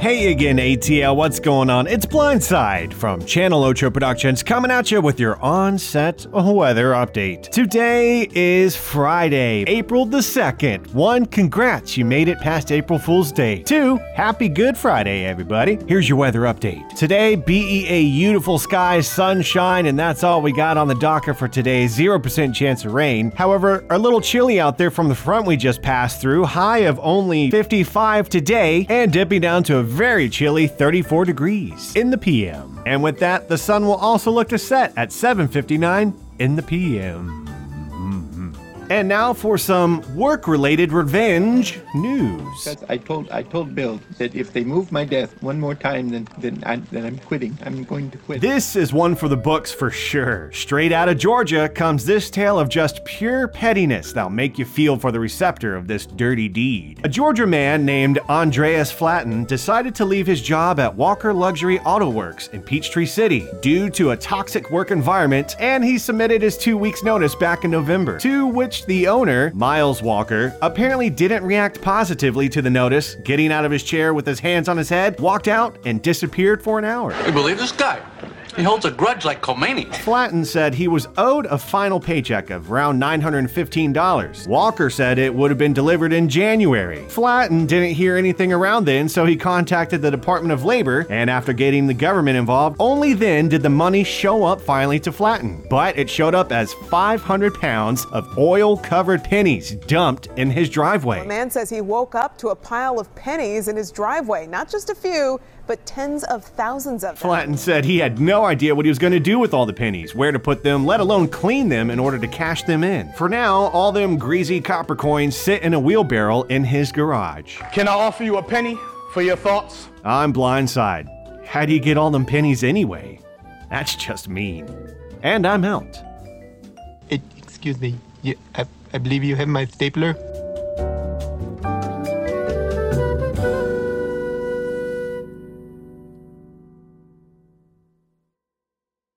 Hey again, ATL, what's going on? It's Blindside from Channel Ocho Productions coming at you with your on set weather update. Today is Friday, April the 2nd. One, congrats, you made it past April Fool's Day. Two, happy Good Friday, everybody. Here's your weather update. Today, BEA beautiful skies, sunshine, and that's all we got on the docket for today. 0% chance of rain. However, a little chilly out there from the front we just passed through. High of only 55 today, and dipping down to a very chilly 34 degrees in the PM. And with that, the sun will also look to set at 7:59 in the PM. And now for some work-related revenge news. I told I told Bill that if they move my death one more time, then then, I, then I'm quitting. I'm going to quit. This is one for the books for sure. Straight out of Georgia comes this tale of just pure pettiness that'll make you feel for the receptor of this dirty deed. A Georgia man named Andreas Flaten decided to leave his job at Walker Luxury Auto Works in Peachtree City due to a toxic work environment, and he submitted his two weeks' notice back in November, to which the owner, Miles Walker, apparently didn't react positively to the notice, getting out of his chair with his hands on his head, walked out, and disappeared for an hour. You believe this guy? He holds a grudge like Khomeini. Flaten said he was owed a final paycheck of around $915. Walker said it would have been delivered in January. Flaten didn't hear anything around then, so he contacted the Department of Labor, and after getting the government involved, only then did the money show up finally to Flaten. But it showed up as 500 pounds of oil covered pennies dumped in his driveway. A man says he woke up to a pile of pennies in his driveway, not just a few, but tens of thousands of them. Flaten said he had no idea what he was going to do with all the pennies, where to put them, let alone clean them in order to cash them in. For now, all them greasy copper coins sit in a wheelbarrow in his garage. Can I offer you a penny for your thoughts? I'm blindside. How do you get all them pennies anyway? That's just mean. And I'm out. It, excuse me. You, I, I believe you have my stapler.